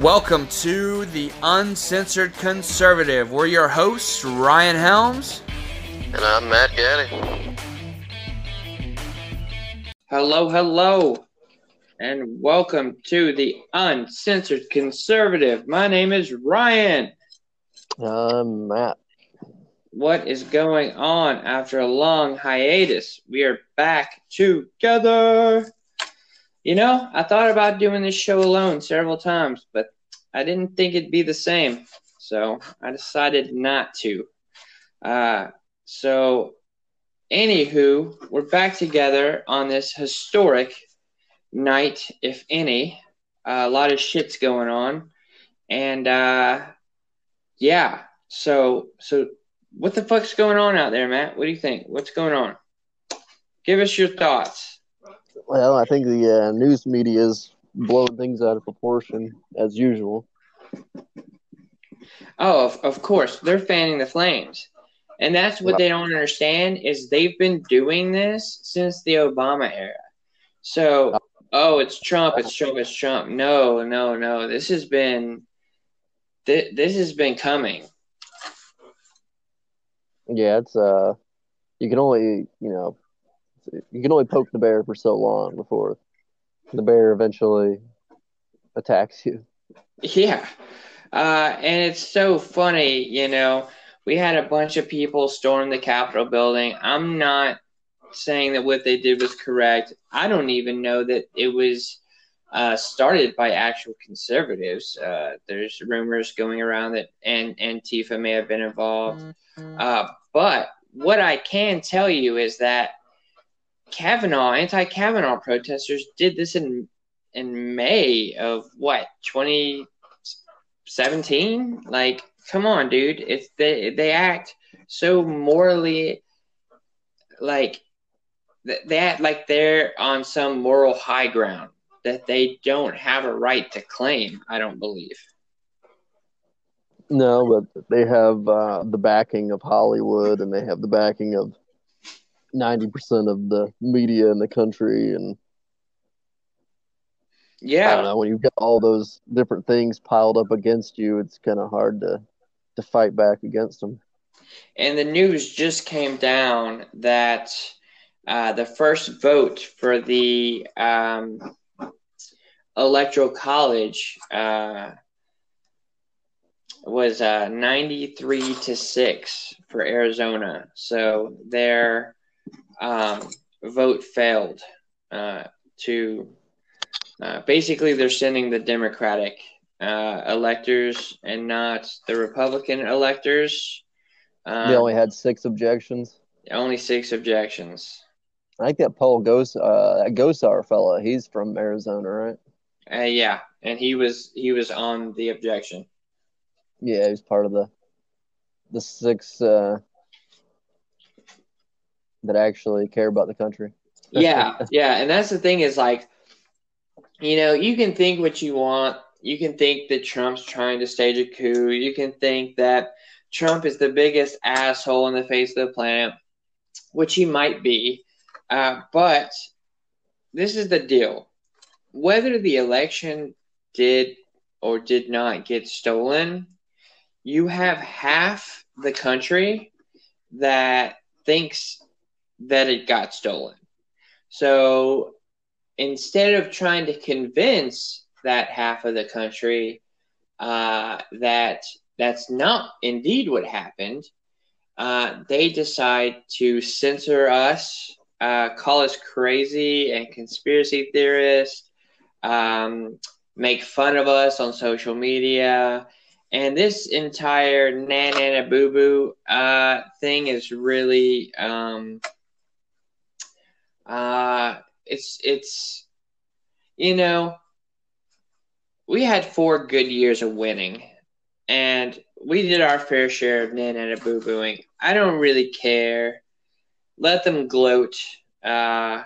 Welcome to the Uncensored Conservative. We're your hosts, Ryan Helms. And I'm Matt Gaddy. Hello, hello, and welcome to the Uncensored Conservative. My name is Ryan. I'm Matt. What is going on after a long hiatus? We are back together. You know, I thought about doing this show alone several times, but I didn't think it'd be the same. So I decided not to. Uh, so, anywho, we're back together on this historic night, if any. Uh, a lot of shit's going on. And, uh, yeah. So, so what the fuck's going on out there, Matt? What do you think? What's going on? Give us your thoughts. Well, I think the uh, news media is blowing things out of proportion as usual. Oh, of, of course, they're fanning the flames. And that's what they don't understand is they've been doing this since the Obama era. So, oh, it's Trump, it's Trump, it's Trump. No, no, no. This has been th- this has been coming. Yeah, it's uh, you can only you know, you can only poke the bear for so long before the bear eventually attacks you. Yeah. Uh, and it's so funny, you know. We had a bunch of people storm the Capitol building. I'm not saying that what they did was correct. I don't even know that it was uh, started by actual conservatives. Uh, there's rumors going around that and Antifa may have been involved. Uh, but what I can tell you is that Kavanaugh, anti-Kavanaugh protesters did this in in May of what 2017. Like, come on, dude! It's they they act so morally like they act like they're on some moral high ground that they don't have a right to claim. I don't believe. No, but they have uh, the backing of Hollywood, and they have the backing of ninety percent of the media in the country, and I Yeah, don't know when you've got all those different things piled up against you, it's kind of hard to to fight back against them. and the news just came down that uh, the first vote for the um, electoral college uh, was uh, 93 to 6 for Arizona. So their um, vote failed uh, to uh, basically, they're sending the Democratic uh, electors and not the Republican electors. Um, They only had six objections. only six objections. I think that Paul Gos uh, that Gosar fella, he's from Arizona, right? Uh, yeah, and he was he was on the objection. Yeah, he was part of the the six uh, that actually care about the country. Yeah, yeah, and that's the thing is like, you know, you can think what you want. You can think that Trump's trying to stage a coup. You can think that Trump is the biggest asshole on the face of the planet, which he might be. Uh, but this is the deal: whether the election did or did not get stolen, you have half the country that thinks that it got stolen. So instead of trying to convince that half of the country uh, that that's not indeed what happened, uh, they decide to censor us, uh, call us crazy and conspiracy theorists, um, make fun of us on social media. And this entire na na na boo boo uh, thing is really um, uh, it's it's you know we had four good years of winning, and we did our fair share of na na na boo booing. I don't really care. Let them gloat. Uh,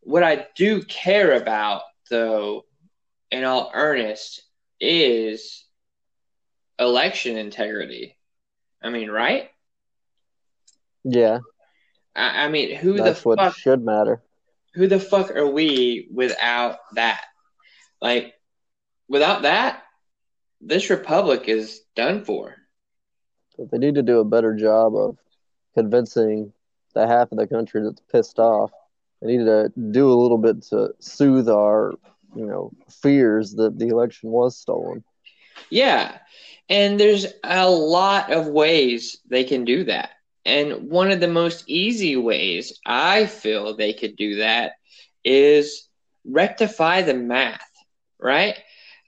what I do care about, though, in all earnest, is election integrity. I mean, right? Yeah, I, I mean, who that's the fuck? should matter. Who the fuck are we without that? Like, without that, this republic is done for. But they need to do a better job of convincing the half of the country that's pissed off. They need to do a little bit to soothe our, you know, fears that the election was stolen. Yeah. And there's a lot of ways they can do that. And one of the most easy ways I feel they could do that is rectify the math, right?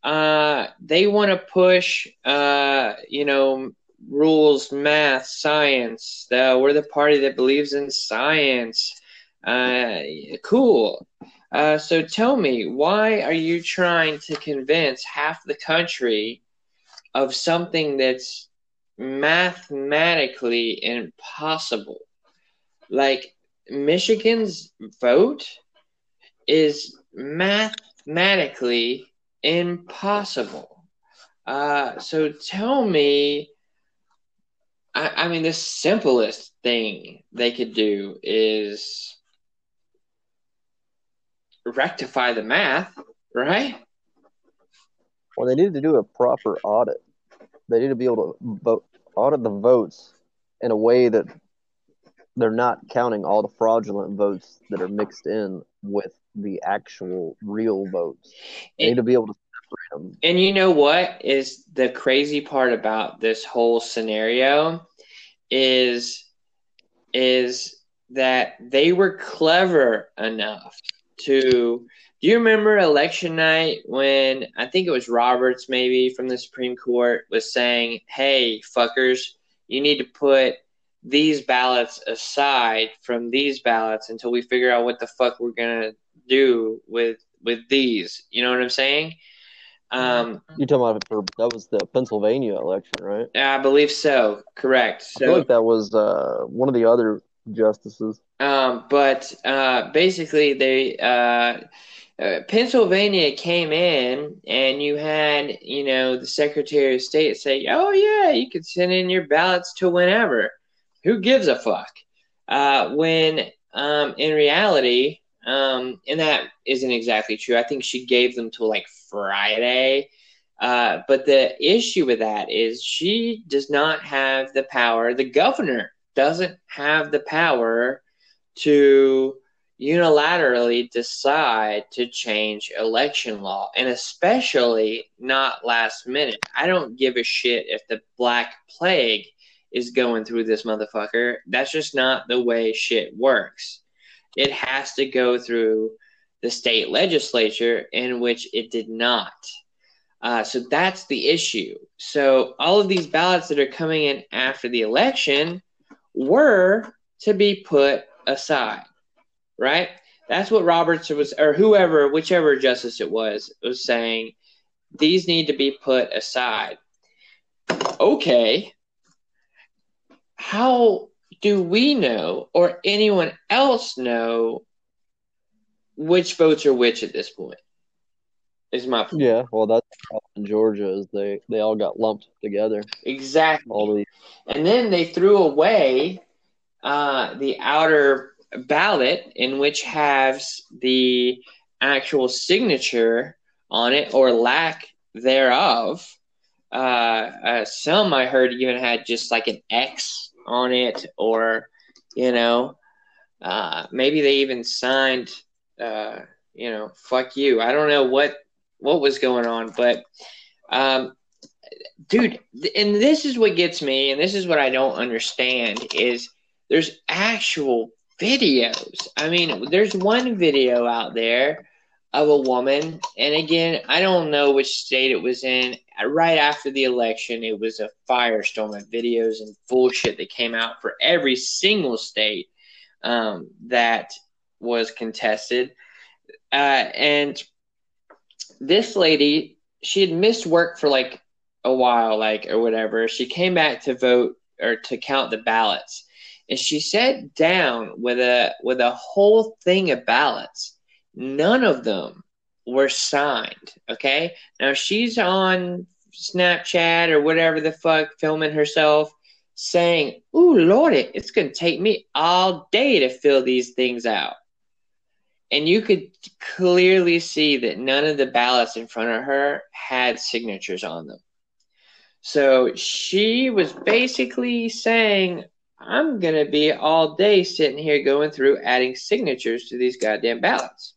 Uh, they want to push, uh, you know, rules, math, science. We're the party that believes in science. Uh, cool. Uh, so tell me, why are you trying to convince half the country of something that's mathematically impossible? Like Michigan's vote is mathematically impossible. Uh, so tell me, I, I mean, the simplest thing they could do is rectify the math, right? Well, they need to do a proper audit. They need to be able to vote, audit the votes in a way that they're not counting all the fraudulent votes that are mixed in with the actual real votes. They need to be able to separate them. And you know what is the crazy part about this whole scenario is is that they were clever enough to do you remember election night when I think it was Roberts maybe from the Supreme Court was saying, "Hey fuckers, you need to put these ballots aside from these ballots until we figure out what the fuck we're going to do with with these." You know what I'm saying? Um, You talking about that was the Pennsylvania election, right? I believe so. Correct. I feel like that was uh, one of the other justices. um, but uh, basically, they uh, uh, Pennsylvania came in, and you had you know the Secretary of State say, "Oh yeah, you can send in your ballots to whenever. Who gives a fuck?" Uh, when um, in reality, um, and that isn't exactly true. I think she gave them till like Friday. Uh, but the issue with that is she does not have the power. The governor doesn't have the power to unilaterally decide to change election law, and especially not last minute. I don't give a shit if the Black Plague is going through this motherfucker. That's just not the way shit works. It has to go through the state legislature, in which it did not. Uh, so that's the issue. So all of these ballots that are coming in after the election were to be put aside, right? That's what Roberts was, or whoever, whichever justice it was, was saying. These need to be put aside. Okay. How do we know, or anyone else know, which votes are which at this point? Is my point. Yeah, well, that's in Georgia is they they all got lumped together. Exactly. All the And then they threw away uh, the outer ballot, in which has the actual signature on it or lack thereof. Uh, uh, some I heard even had just like an X on it, or you know, uh, maybe they even signed, uh, you know, "fuck you." I don't know what what was going on, but um, dude and this is what gets me and this is what i don't understand is there's actual videos. I mean there's one video out there of a woman and again i don't know which state it was in. Right after the election it was a firestorm of videos and bullshit that came out for every single state um, that was contested. Uh, and this lady she had missed work for like a while, like or whatever. She came back to vote or to count the ballots, and she sat down with a with a whole thing of ballots. None of them were signed. Okay, now she's on Snapchat or whatever the fuck, filming herself, saying, "Ooh, lordy, it's gonna take me all day to fill these things out." And you could clearly see that none of the ballots in front of her had signatures on them. So she was basically saying, I'm going to be all day sitting here going through adding signatures to these goddamn ballots.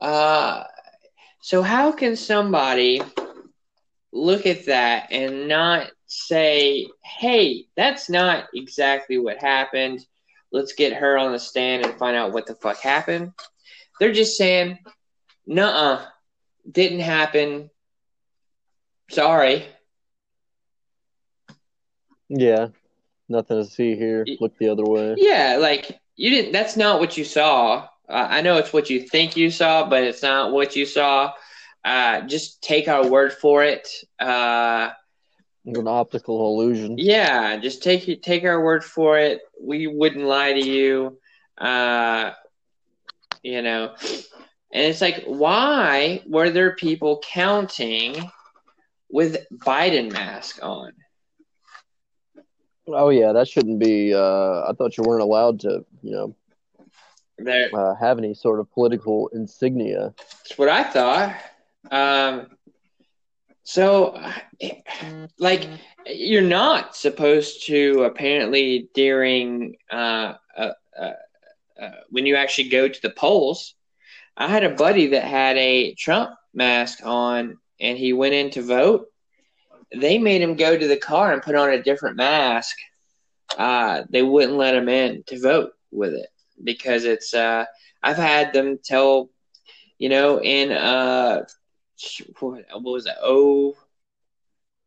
Uh, so, how can somebody look at that and not say, hey, that's not exactly what happened? Let's get her on the stand and find out what the fuck happened. They're just saying, nah, didn't happen. Sorry. Yeah, nothing to see here. Look the other way. Yeah, like you didn't. That's not what you saw. Uh, I know it's what you think you saw, but it's not what you saw. Uh, just take our word for it. Uh, an optical illusion. Yeah, just take take our word for it. We wouldn't lie to you. Uh, you know, and it's like, why were there people counting with Biden mask on? Oh yeah, that shouldn't be. Uh, I thought you weren't allowed to, you know, there, uh, have any sort of political insignia. That's what I thought. Um, so, like, you're not supposed to apparently during uh, uh, uh, uh, when you actually go to the polls. I had a buddy that had a Trump mask on, and he went in to vote. They made him go to the car and put on a different mask. Uh, they wouldn't let him in to vote with it because it's. Uh, I've had them tell, you know, in uh, what, was it? Oh,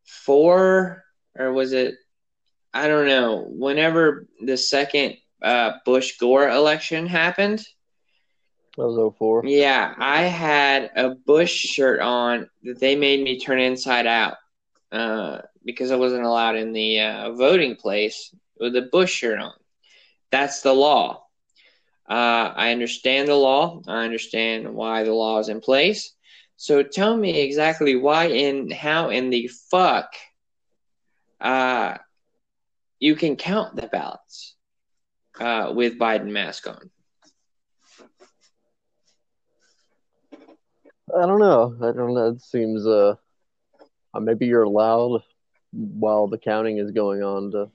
four or was it? I don't know. Whenever the second uh, Bush Gore election happened. That was 04. Yeah, I had a Bush shirt on that they made me turn inside out uh, because I wasn't allowed in the uh, voting place with a Bush shirt on. That's the law. Uh, I understand the law. I understand why the law is in place. So tell me exactly why and how in the fuck uh, you can count the ballots uh, with Biden mask on. I don't know. I don't know. It seems uh, uh, maybe you're allowed while the counting is going on to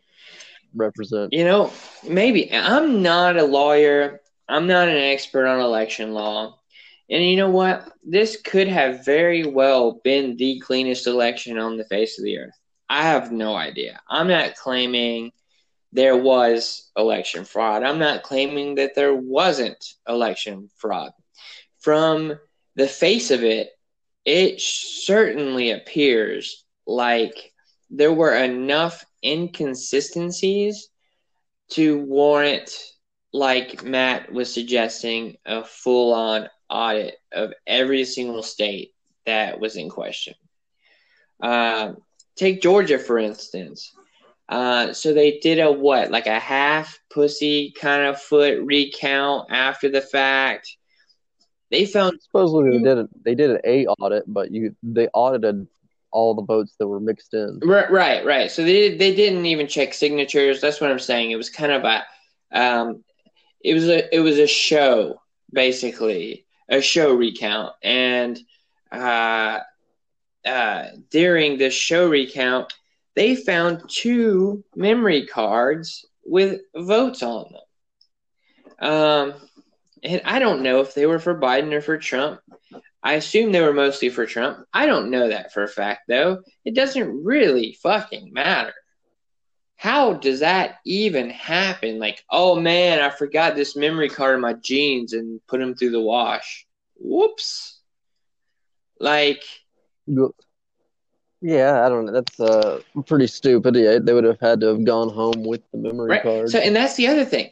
represent. You know, maybe I'm not a lawyer. I'm not an expert on election law. And you know what? This could have very well been the cleanest election on the face of the earth. I have no idea. I'm not claiming there was election fraud. I'm not claiming that there wasn't election fraud. From the face of it, it certainly appears like there were enough inconsistencies to warrant, like Matt was suggesting, a full on audit of every single state that was in question. Uh, take Georgia, for instance. Uh, so they did a what, like a half pussy kind of foot recount after the fact. They found supposedly they did it. They did an A audit, but you they audited all the votes that were mixed in. Right, right, right. So they they didn't even check signatures. That's what I'm saying. It was kind of a, um, it was a it was a show basically a show recount, and uh, uh, during the show recount, they found two memory cards with votes on them. Um, and I don't know if they were for Biden or for Trump. I assume they were mostly for Trump. I don't know that for a fact, though. It doesn't really fucking matter. How does that even happen? Like, oh man, I forgot this memory card in my jeans and put them through the wash. Whoops. Like, yeah, I don't know. That's uh, pretty stupid. Yeah, they would have had to have gone home with the memory right. card. So, and that's the other thing.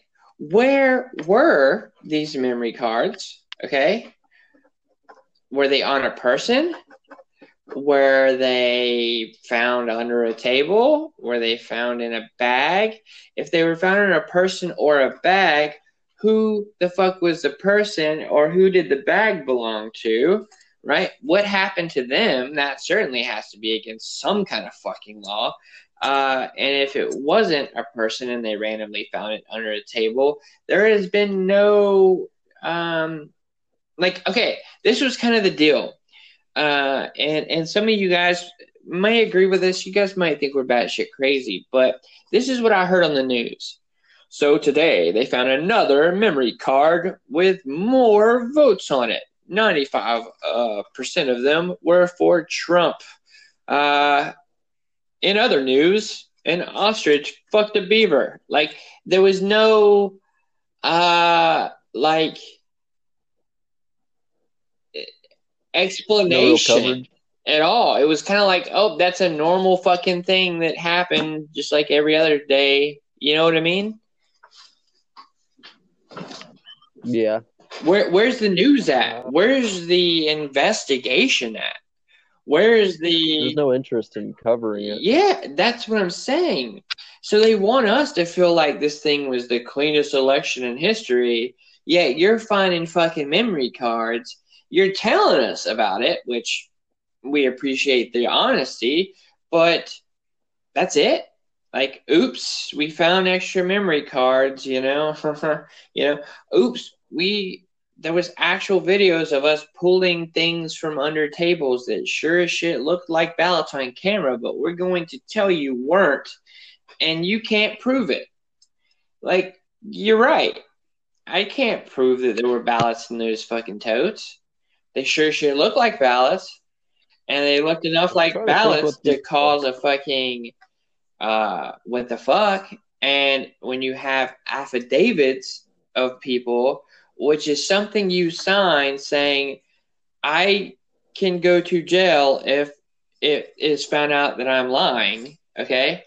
Where were these memory cards? Okay. Were they on a person? Were they found under a table? Were they found in a bag? If they were found in a person or a bag, who the fuck was the person or who did the bag belong to? Right? What happened to them? That certainly has to be against some kind of fucking law. Uh, and if it wasn't a person and they randomly found it under a table, there has been no, um, like, okay, this was kind of the deal. Uh, and, and some of you guys may agree with this. You guys might think we're batshit crazy, but this is what I heard on the news. So today they found another memory card with more votes on it. 95% uh, of them were for Trump. Uh, in other news, an ostrich fucked a beaver. Like there was no uh like explanation at all. It was kind of like, oh, that's a normal fucking thing that happened just like every other day. You know what I mean? Yeah. Where where's the news at? Where's the investigation at? Where's the There's no interest in covering it. Yeah, that's what I'm saying. So they want us to feel like this thing was the cleanest election in history. Yet you're finding fucking memory cards. You're telling us about it, which we appreciate the honesty, but that's it. Like, oops, we found extra memory cards, you know. you know, oops, we there was actual videos of us pulling things from under tables that sure as shit looked like ballots on camera, but we're going to tell you weren't, and you can't prove it. Like, you're right. I can't prove that there were ballots in those fucking totes. They sure sure look like ballots and they looked enough like ballots to cause a fucking uh, what the fuck. And when you have affidavits of people, which is something you sign saying, I can go to jail if it is found out that I'm lying. Okay,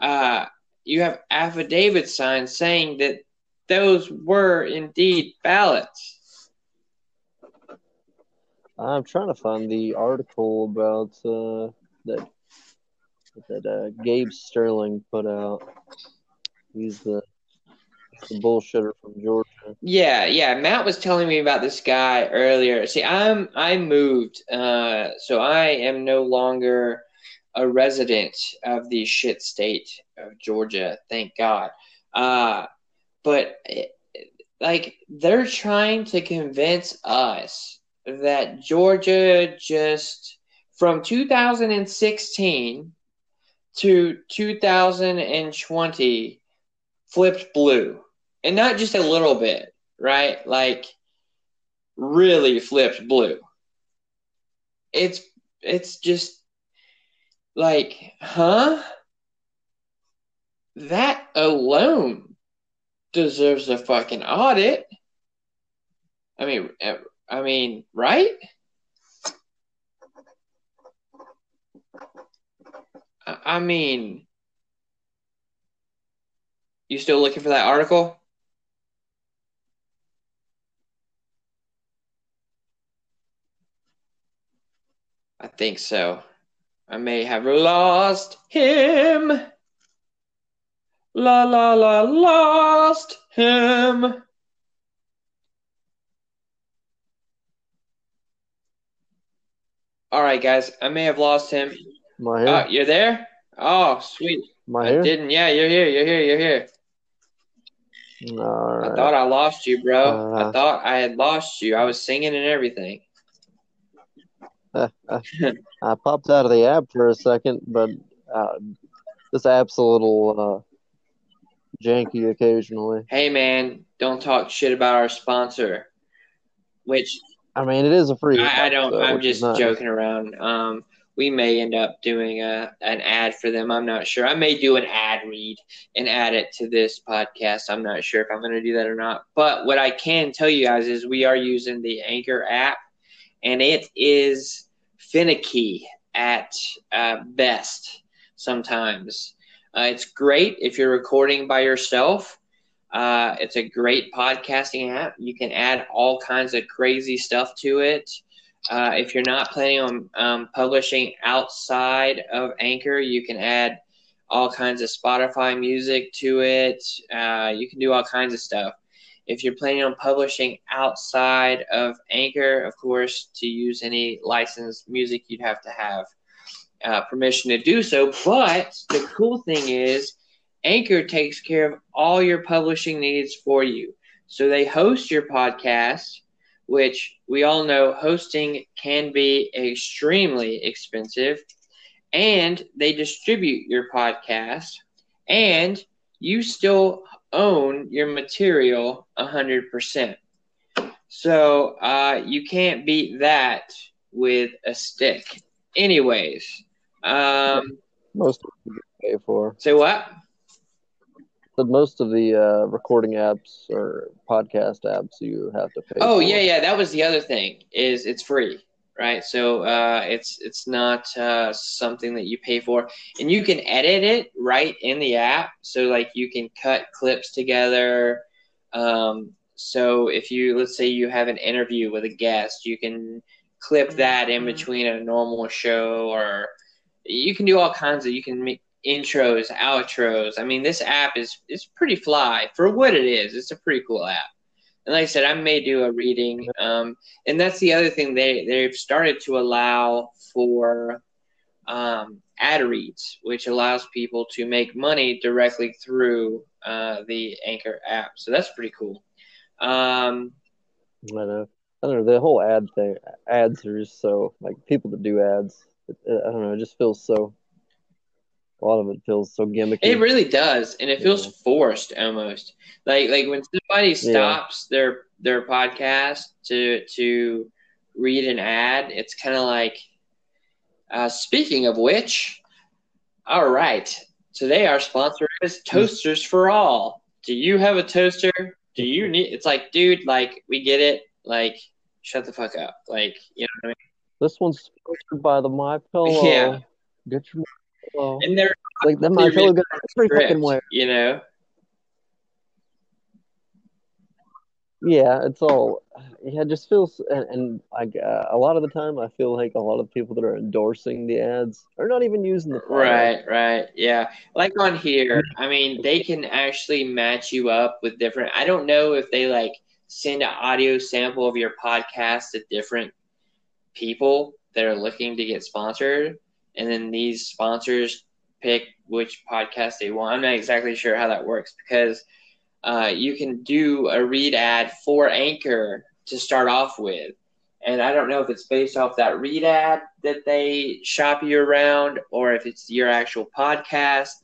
uh, you have affidavits signed saying that those were indeed ballots. I'm trying to find the article about uh, that that uh, Gabe Sterling put out. He's the the bullshitter from Georgia. Yeah, yeah. Matt was telling me about this guy earlier. See, I'm I moved, uh, so I am no longer a resident of the shit state of Georgia. Thank God. Uh, but like they're trying to convince us that Georgia just from 2016 to 2020 flipped blue. And not just a little bit, right? Like really flipped blue. It's it's just like, huh? That alone deserves a fucking audit. I mean, eh, I mean, right? I mean, you still looking for that article? I think so. I may have lost him. La la la, lost him. All right, guys. I may have lost him. My I here? Oh, you're there? Oh, sweet. My I I didn't. Yeah, you're here. You're here. You're here. All I right. thought I lost you, bro. I Uh. thought I had lost you. I was singing and everything. I popped out of the app for a second, but uh, this app's a little uh, janky occasionally. Hey, man, don't talk shit about our sponsor. Which I mean, it is a free. I, I don't. so, I'm just nice. joking around. Um, we may end up doing a an ad for them. I'm not sure. I may do an ad read and add it to this podcast. I'm not sure if I'm going to do that or not. But what I can tell you guys is we are using the Anchor app, and it is finicky at uh, best sometimes. Uh, it's great if you're recording by yourself. Uh, it's a great podcasting app. You can add all kinds of crazy stuff to it. Uh, if you're not planning on um, publishing outside of Anchor, you can add all kinds of Spotify music to it. Uh, you can do all kinds of stuff. If you're planning on publishing outside of Anchor, of course, to use any licensed music, you'd have to have uh, permission to do so. But the cool thing is, Anchor takes care of all your publishing needs for you. So they host your podcast, which we all know hosting can be extremely expensive. and they distribute your podcast, and you still own your material 100%. So uh, you can't beat that with a stick. Anyways, um, Most of you pay for. say what? But most of the uh, recording apps or podcast apps you have to pay. Oh for. yeah, yeah. That was the other thing is it's free, right? So uh, it's it's not uh, something that you pay for, and you can edit it right in the app. So like you can cut clips together. Um, so if you let's say you have an interview with a guest, you can clip that in between a normal show, or you can do all kinds of. You can make intros, outros. I mean, this app is is pretty fly for what it is. It's a pretty cool app. And like I said, I may do a reading. Um, and that's the other thing they they've started to allow for um, ad reads, which allows people to make money directly through uh, the Anchor app. So that's pretty cool. Um, I know. I don't know. The whole ad thing, ads are just so like people that do ads. I don't know. It just feels so. A lot of it feels so gimmicky. It really does, and it feels Yeah. forced almost. Like like when somebody stops their their podcast to to read an ad, it's kind of like. Uh, speaking of which, all right, today our sponsor is Toasters for All. Do you have a toaster? Do you need? It's like, dude, like we get it. Like, shut the fuck up. Like, you know what I mean? This one's sponsored by the My Pillow. Yeah. Get your And they're Like that My Pillow every script, fucking way. you know. Yeah, it's all. Yeah, it just feels, and, and I, uh, a lot of the time, I feel like a lot of people that are endorsing the ads are not even using the product. Right, right. Yeah. Like on here, I mean, they can actually match you up with different. I don't know if they like send an audio sample of your podcast to different people that are looking to get sponsored, and then these sponsors pick which podcast they want. I'm not exactly sure how that works because uh, you can do a read ad for Anchor to start off with. And I don't know if it's based off that read ad that they shop you around or if it's your actual podcast.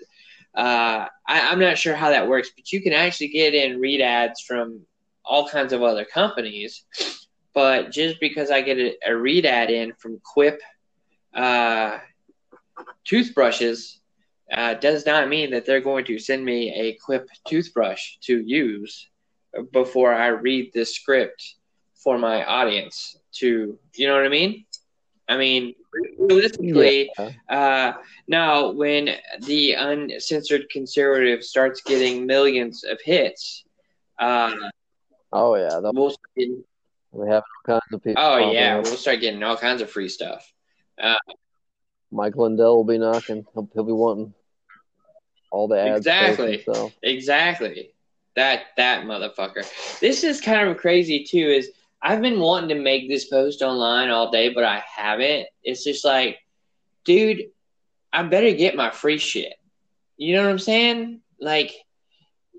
Uh, I, I'm not sure how that works, but you can actually get in read ads from all kinds of other companies. But just because I get a, a read ad in from Quip uh, toothbrushes uh, does not mean that they're going to send me a Quip toothbrush to use before I read the script for my audience. To you know what I mean? I mean, realistically, Yeah. uh, now when the uncensored conservative starts getting millions of hits, uh, Oh yeah, we'll start getting, we have all kinds of people. oh yeah, we'll start getting all kinds of free stuff. Mike Lindell will be knocking. He'll, he'll be wanting all the ads. Exactly. Exactly. That that motherfucker. This is kind of crazy too. Is I've been wanting to make this post online all day, but I haven't. It's just like, dude, I better get my free shit. You know what I'm saying? Like,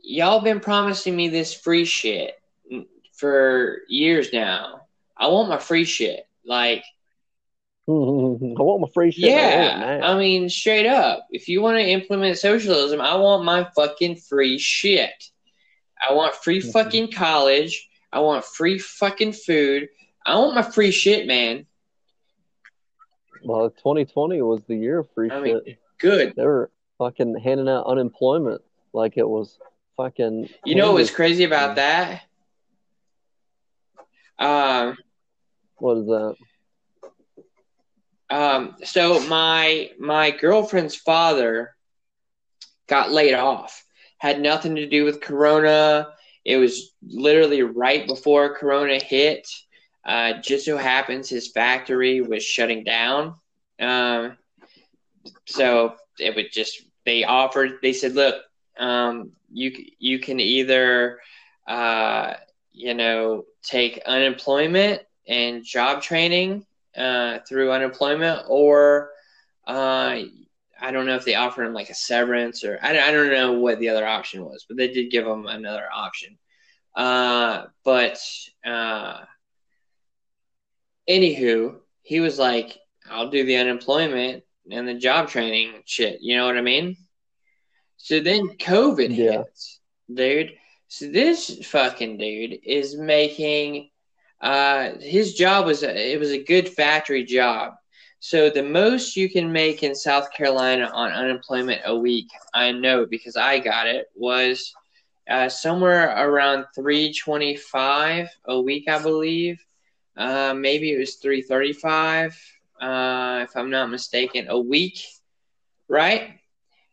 y'all been promising me this free shit for years now. I want my free shit. Like, I want my free shit. Yeah, it. I mean, straight up. If you want to implement socialism, I want my fucking free shit. I want free Mhm. fucking college. I want free fucking food. I want my free shit, man. Well, 2020 was the year of free I mean, shit. Good. They were fucking handing out unemployment like it was fucking. You know what was crazy about that? Um, What is that? Um, so my my girlfriend's father got laid off. Had nothing to do with Corona. It was literally right before Corona hit. Uh, just so happens his factory was shutting down. Um, so it would just they offered. They said, "Look, um, you you can either, uh, you know, take unemployment and job training uh, through unemployment, or uh, I don't know if they offered him like a severance or I don't, I don't know what the other option was, but they did give him another option. Uh, but uh, anywho, he was like, "I'll do the unemployment. and the job training shit. You know what I mean? So then COVID Yeah. hits, dude. So this fucking dude is making uh his job was a, it was a good factory job. So the most you can make in South Carolina on unemployment a week, I know because I got it, was uh, somewhere around 325 a week, I believe. Uh, maybe it was 335, uh, if I'm not mistaken, a week, right?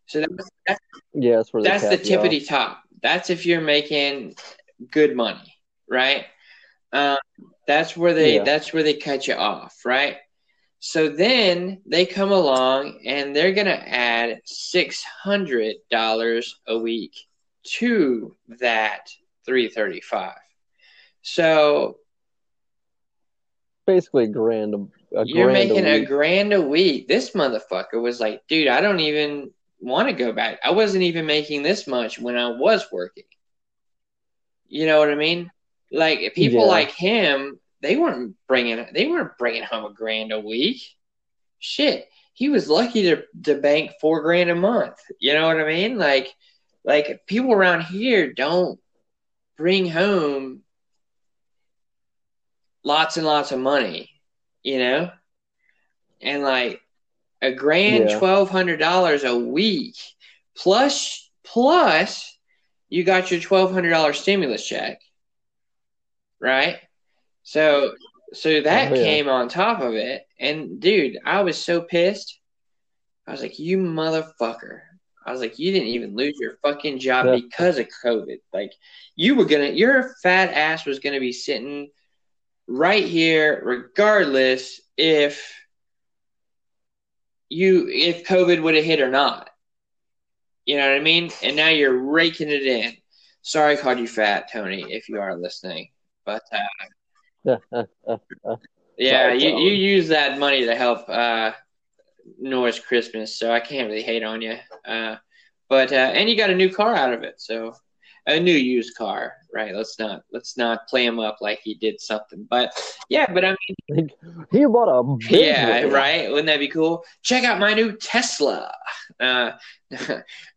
So that's, that's, Yeah, that's where that's the cap you off. tippity top. That's if you're making good money, right? Um, that's where they Yeah. that's where they cut you off, right? So then they come along and they're gonna add six hundred dollars a week to that three thirty five. So Basically, a grand. A, a you're grand making a a grand a week. This motherfucker was like, dude, I don't even want to go back. I wasn't even making this much when I was working. You know what I mean? Like people Yeah. like him, they weren't bringing they weren't bringing home a grand a week. Shit, he was lucky to to bank four grand a month. You know what I mean? Like, like people around here don't bring home lots and lots of money, you know? And like a grand Yeah. twelve hundred dollars a week plus plus you got your twelve hundred dollar stimulus check. Right? So so that Oh, yeah. came on top of it. And dude, I was so pissed. I was like, you motherfucker. I was like, you didn't even lose your fucking job Yeah. because of COVID. Like, you were gonna, your fat ass was gonna be sitting right here, regardless if you if COVID would have hit or not. You know what I mean? And now you're raking it in. Sorry, I called you fat, Tony, if you are listening. But uh, yeah, you, you use that money to help uh, Norris Christmas, so I can't really hate on you. Uh, but uh, and you got a new car out of it, so a new used car, right? Let's not let's not play him up like he did something. But yeah, but I mean, he bought a yeah, one. right? Wouldn't that be cool? Check out my new Tesla. Uh,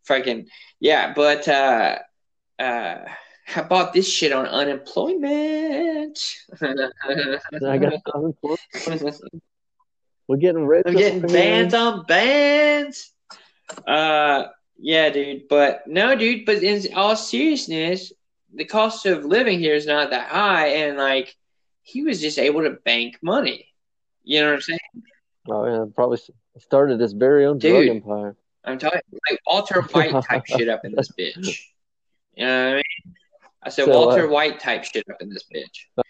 freaking yeah, but uh, uh, I bought this shit on unemployment. I got unemployment. We're getting rich. I'm getting bands on bands. Uh, yeah, dude. But no, dude. But in all seriousness, the cost of living here is not that high, and like he was just able to bank money. You know what I'm saying? Oh yeah, probably started his very own drug Dude. empire. I'm talking like Walter White type shit up in this bitch. You know what I mean? I said So, Walter uh, White type shit up in this bitch.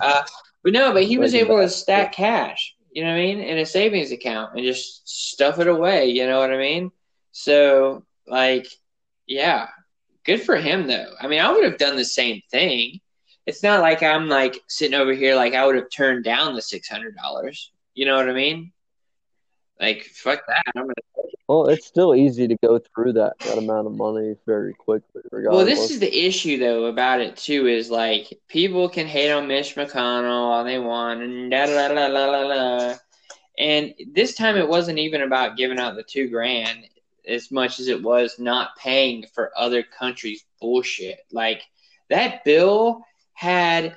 Uh, but no, but he was able to stack cash, you know what I mean, in a savings account and just stuff it away, you know what I mean? So, like, yeah, good for him though. I mean, I would have done the same thing. It's not like I'm like sitting over here like I would have turned down the six hundred dollars. You know what I mean? Like, fuck that. I'm gonna Well, it's still easy to go through that, that amount of money very quickly, regardless. Well, this is the issue though about it too is like people can hate on Mitch McConnell all they want and da da da da da da. And this time it wasn't even about giving out the two grand as much as it was not paying for other countries' bullshit. Like that bill had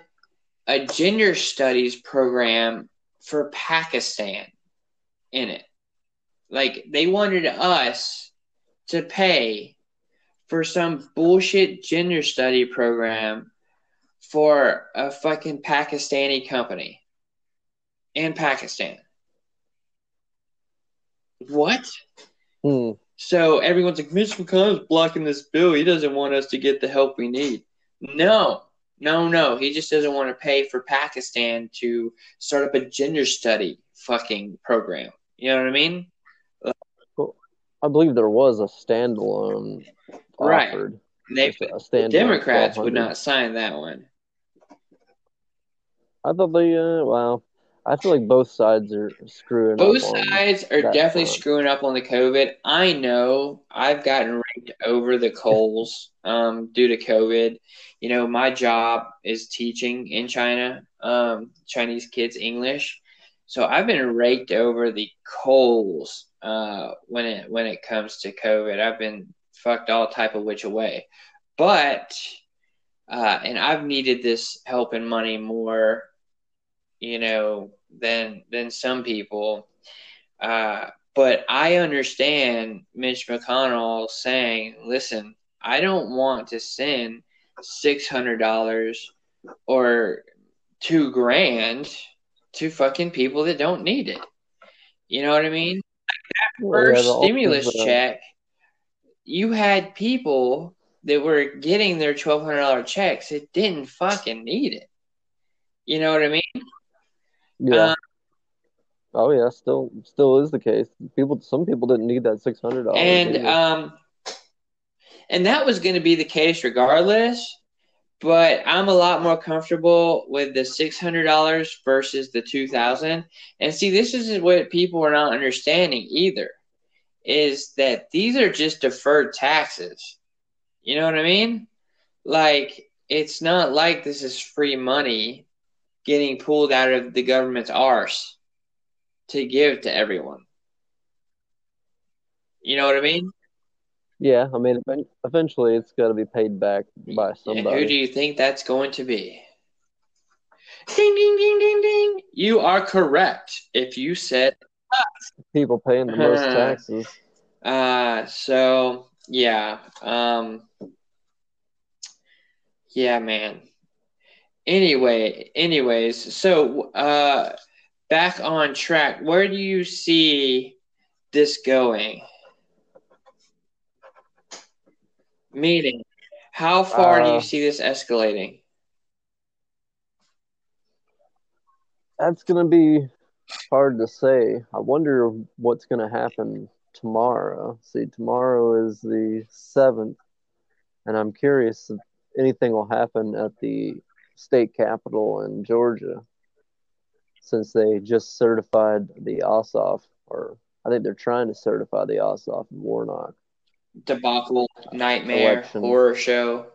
a gender studies program for Pakistan in it. Like they wanted us to pay for some bullshit gender study program for a fucking Pakistani company in Pakistan. What? Hmm. So everyone's like, Mitch McConnell's blocking this bill. He doesn't want us to get the help we need. No, no, no. He just doesn't want to pay for Pakistan to start up a gender study fucking program. You know what I mean? I believe there was a standalone Right. offered. They the Democrats would not sign that one. I thought they. Uh, well, I feel like both sides are screwing Both sides are definitely screwing up on the COVID. I know I've gotten raked over the coals um, due to COVID. You know, my job is teaching in China, um, Chinese kids English. So I've been raked over the coals uh, when it when it comes to COVID. I've been fucked all type of which away, but uh, and I've needed this help and money more, you know, than than some people. Uh, but I understand Mitch McConnell saying, "Listen, I don't want to send six hundred dollars or two grand to fucking people that don't need it." You know what I mean? Like that first yeah, stimulus uh, check, you had people that were getting their twelve hundred dollar checks that didn't fucking need it. You know what I mean? Yeah. Um, oh yeah, still still is the case. People, some people didn't need that six hundred dollars. And um, and that was going to be the case regardless. But I'm a lot more comfortable with the six hundred dollars versus the two thousand. And see, this is what people are not understanding either, is that these are just deferred taxes. You know what I mean? Like, it's not like this is free money getting pulled out of the government's arse to give to everyone. You know what I mean? Yeah, I mean, eventually it's got to be paid back by somebody. And who do you think that's going to be? Ding, ding, ding, ding, ding. You are correct if you said people paying the most taxes. Uh, so yeah, um, yeah, man. Anyway, anyways, so uh, back on track. Where do you see this going? Meaning, how far uh, do you uh, see this escalating? That's going to be hard to say. I wonder what's going to happen tomorrow. See, tomorrow is the 7th, and I'm curious if anything will happen at the state capitol in Georgia since they just certified the Ossoff, or I think they're trying to certify the Ossoff and Warnock. Debacle, nightmare, election. horror show.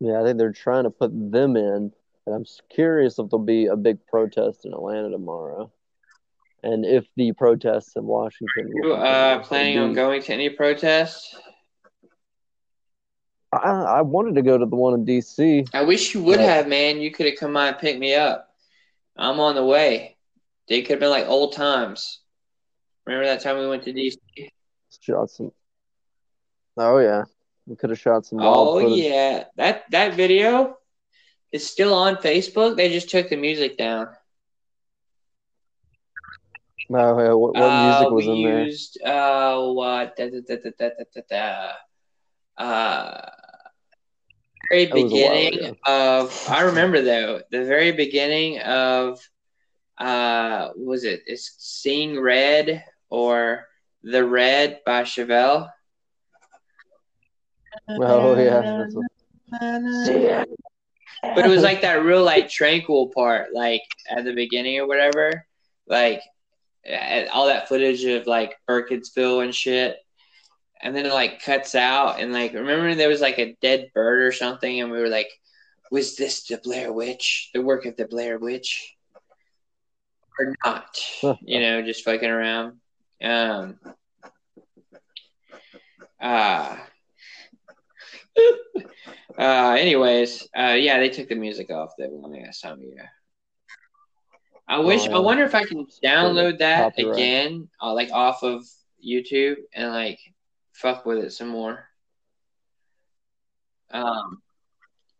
Yeah, I think they're trying to put them in, and I'm curious if there'll be a big protest in Atlanta tomorrow, and if the protests in Washington. You uh, planning on going to any protests? I, I wanted to go to the one in DC. I wish you would have, man. You could have come by and picked me up. I'm on the way. They could have been like old times. Remember that time we went to DC? Shot some. Oh yeah, we could have shot some. Oh footage. yeah, that that video is still on Facebook. They just took the music down. Oh yeah, what, what uh, music was in there? Used uh what da, da, da, da, da, da, da. uh very beginning of I remember though the very beginning of uh was it? it is Seeing Red or The Red by Chevelle. Oh yeah. But it was like that real like tranquil part, like at the beginning or whatever, like all that footage of like Burkittsville and shit. And then it like cuts out and like remember there was like a dead bird or something and we were like was this the blair witch? The work of the blair witch? Or not you know just fucking around um uh uh anyways uh yeah they took the music off the time of year I wish. I wonder if I can download that Copyright. again, uh, like off of YouTube, and like fuck with it some more. Um,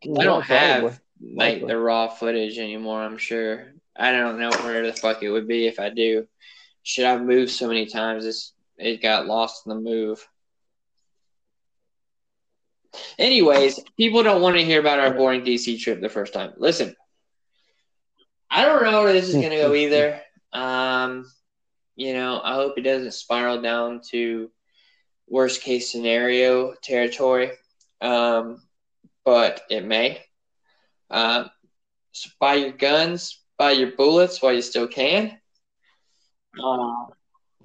I don't have like the raw footage anymore. I'm sure. I don't know where the fuck it would be if I do. Should I've moved so many times? It's, it got lost in the move. Anyways, people don't want to hear about our boring DC trip the first time. Listen, I don't know where this is going to go either. Um, you know, I hope it doesn't spiral down to worst case scenario territory, um, but it may. Um, so buy your guns, buy your bullets while you still can. Uh,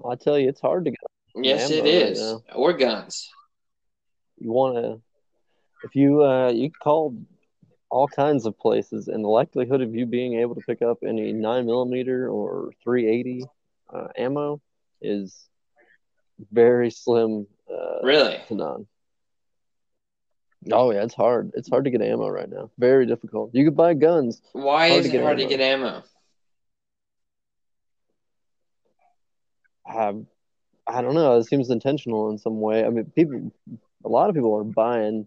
I tell you, it's hard to get. Yes, it is. Right or guns. You want to, if you uh, you call all kinds of places, and the likelihood of you being able to pick up any nine millimeter or 380 uh, ammo is very slim uh, Really? to none. Oh yeah, it's hard. It's hard to get ammo right now. Very difficult. You could buy guns. Why is it hard to get ammo? I, I don't know. It seems intentional in some way. I mean, people, a lot of people are buying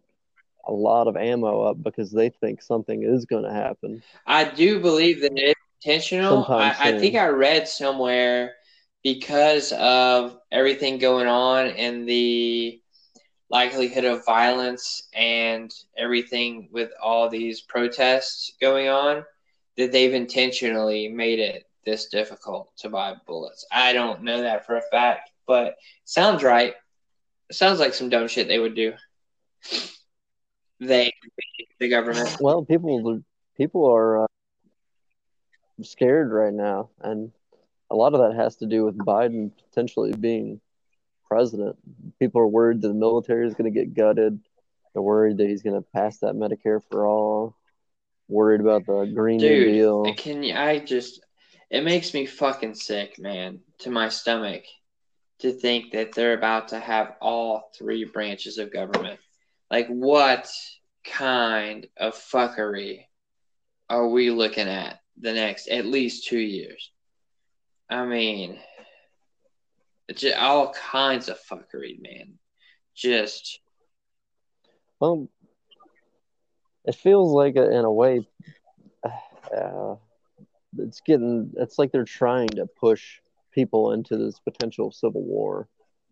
a lot of ammo up because they think something is going to happen. I do believe that it's intentional. I, I think I read somewhere because of everything going on and the likelihood of violence and everything with all these protests going on that they've intentionally made it this difficult to buy bullets. I don't know that for a fact, but sounds right. sounds like some dumb shit they would do. They, the government. Well, people, people are uh, scared right now, and a lot of that has to do with Biden potentially being president. People are worried that the military is going to get gutted. They're worried that he's going to pass that Medicare for all. Worried about the Green New Dude, Deal. can you, I just it makes me fucking sick, man, to my stomach to think that they're about to have all three branches of government. Like what kind of fuckery are we looking at the next at least 2 years? I mean, just all kinds of fuckery, man. Just Well, it feels like, uh, in a way, uh, it's getting. It's like they're trying to push people into this potential civil war,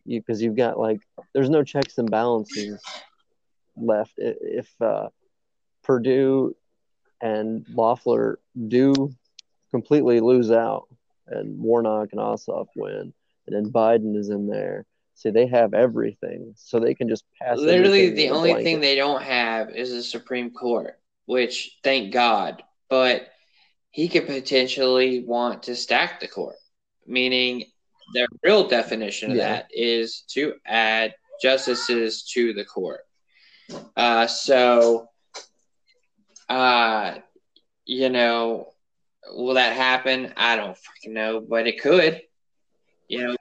because you, have got like there's no checks and balances left. If uh, Perdue and Loeffler do completely lose out, and Warnock and Ossoff win, and then Biden is in there. See, they have everything, so they can just pass. Literally, the only blanket. thing they don't have is the Supreme Court, which thank God. But he could potentially want to stack the court, meaning the real definition of Yeah. that is to add justices to the court. Uh, so, uh, you know, will that happen? I don't fucking know, but it could. You know,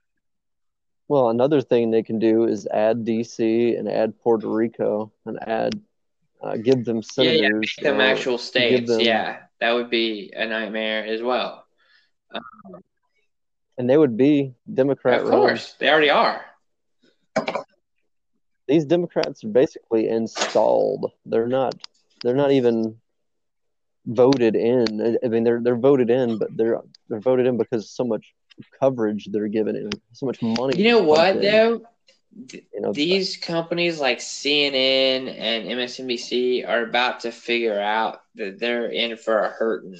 Well, another thing they can do is add DC and add Puerto Rico and add, uh, give them yeah, yeah, senators. make them actual states. them- yeah, that would be a nightmare as well. Um, and they would be Democrat Of run. course, they already are. These Democrats are basically installed. They're not. They're not even voted in. I- mean, they're they're voted in, but they're they're voted in because so much coverage they're given so much money. You know what in, though? You know, These companies like CNN and MSNBC are about to figure out that they're in for a hurting.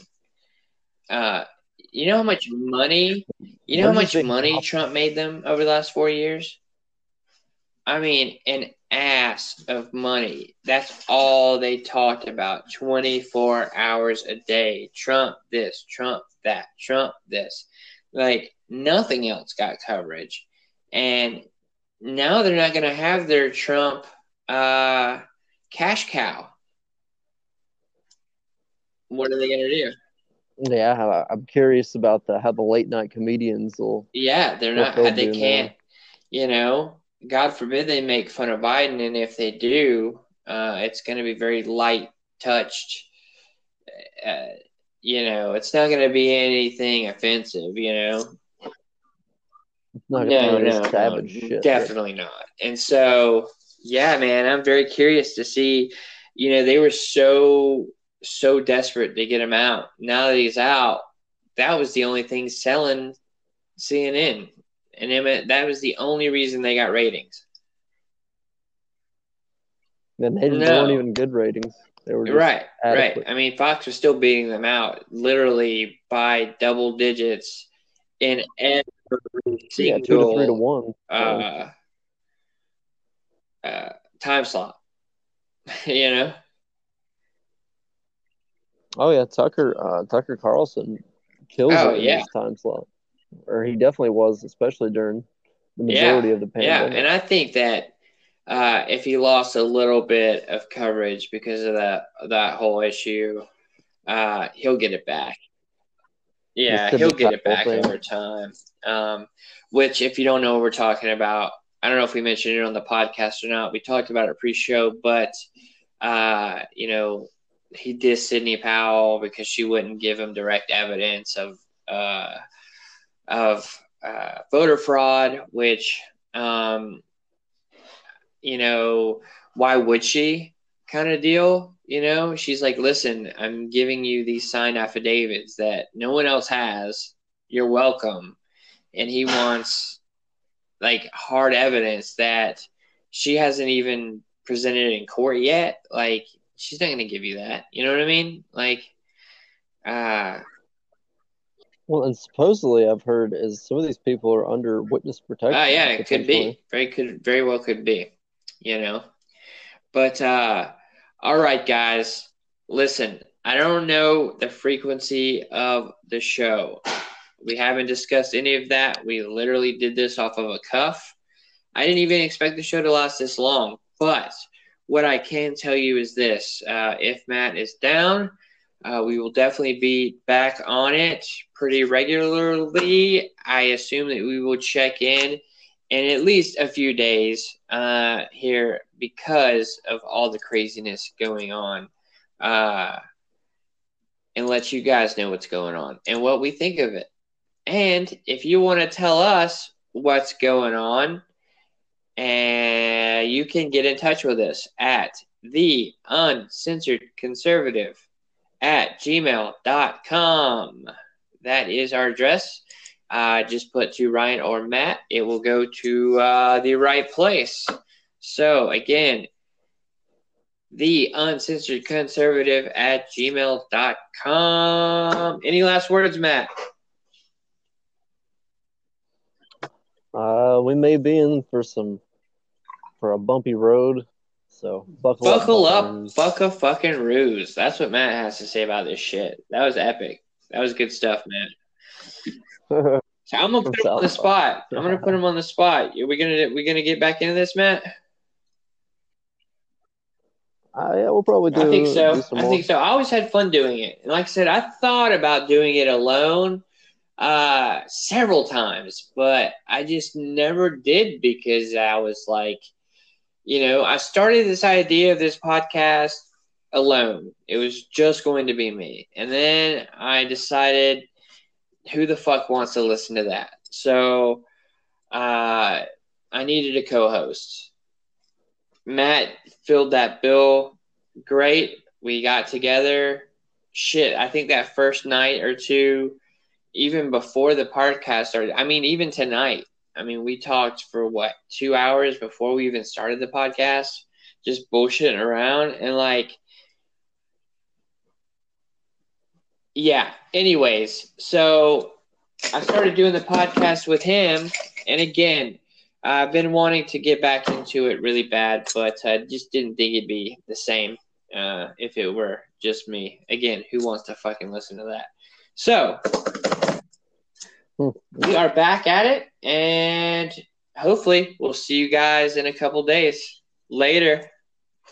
Uh, you know how much money? You know how What do you much money Trump made them over the last four years? I mean, an ass of money. That's all they talked about 24 hours a day. Trump this, Trump that, Trump this. Like, nothing else got coverage. And now they're not going to have their Trump uh, cash cow. What are they going to do? yeah, I'm curious about the how the late night comedians will. Yeah, they're not. They can't. You know, God forbid they make fun of Biden, and if they do, uh, it's going to be very light touched. Uh, you know, it's not going to be anything offensive. You know, It's not no, no, savage no, shit. definitely not. And so, yeah, man, I'm very curious to see. You know, they were so so desperate to get him out. Now that he's out, that was the only thing selling CNN, and that was the only reason they got ratings. And they, No. weren't even good ratings. They were Right, adequate. right. I mean, Fox was still beating them out, literally by double digits in every Yeah, single two to three to one. Uh, uh, time slot. you know, oh yeah, Tucker uh, Tucker Carlson kills Oh, it in yeah. his time slot, or he definitely was, especially during the Yeah, majority of the pandemic. yeah. And I think that uh, if he lost a little bit of coverage because of that that whole issue, uh, he'll get it back. Yeah, he'll get it back over time. Um, which, if you don't know what we're talking about, I don't know if we mentioned it on the podcast or not. We talked about it pre-show, but uh, you know, he dissed Sidney Powell because she wouldn't give him direct evidence of uh, of uh, voter fraud, which um, you know, why would she? Kind of deal. You know, she's like, listen, I'm giving you these signed affidavits that no one else has. You're welcome. And he wants like hard evidence that she hasn't even presented in court yet. Like, she's not going to give you that. You know what I mean? Like, uh, Well, and supposedly I've heard is some of these people are under witness protection. Ah, yeah, it could be. Very could very well could be. You know. But uh all right, guys. Listen, I don't know the frequency of the show. We haven't discussed any of that. We literally did this off of a cuff. I didn't even expect the show to last this long. But what I can tell you is this uh, if Matt is down, uh, we will definitely be back on it pretty regularly. I assume that we will check in in at least a few days uh, here because of all the craziness going on uh, and let you guys know what's going on and what we think of it. And if you want to tell us what's going on, and you can get in touch with us at the uncensored conservative at gmail.com. That is our address. Uh, just put to Ryan or Matt. It will go to uh, the right place. So, again, the uncensored conservative at gmail.com. Any last words, Matt? Uh, we may be in for some for a bumpy road, so buckle, up. Buckle up. up, buck a fucking ruse. That's what Matt has to say about this shit. That was epic. That was good stuff, man. So I'm gonna put him on the spot. I'm gonna put him on the spot. Are we gonna we gonna get back into this, Matt? Uh, yeah, we'll probably do. I think so. I think so. I always had fun doing it. And like I said, I thought about doing it alone uh several times, but I just never did because I was like, you know, I started this idea of this podcast alone. It was just going to be me. And then I decided who the fuck wants to listen to that? So uh I needed a co-host. Matt filled that bill great. We got together. Shit, I think that first night or two, even before the podcast started, I mean, even tonight, I mean, we talked for what, two hours before we even started the podcast, just bullshitting around. And like, yeah, anyways, so I started doing the podcast with him. And again, I've been wanting to get back into it really bad, but I just didn't think it'd be the same uh, if it were just me. Again, who wants to fucking listen to that? So Hmm. we are back at it, and hopefully we'll see you guys in a couple days. Later.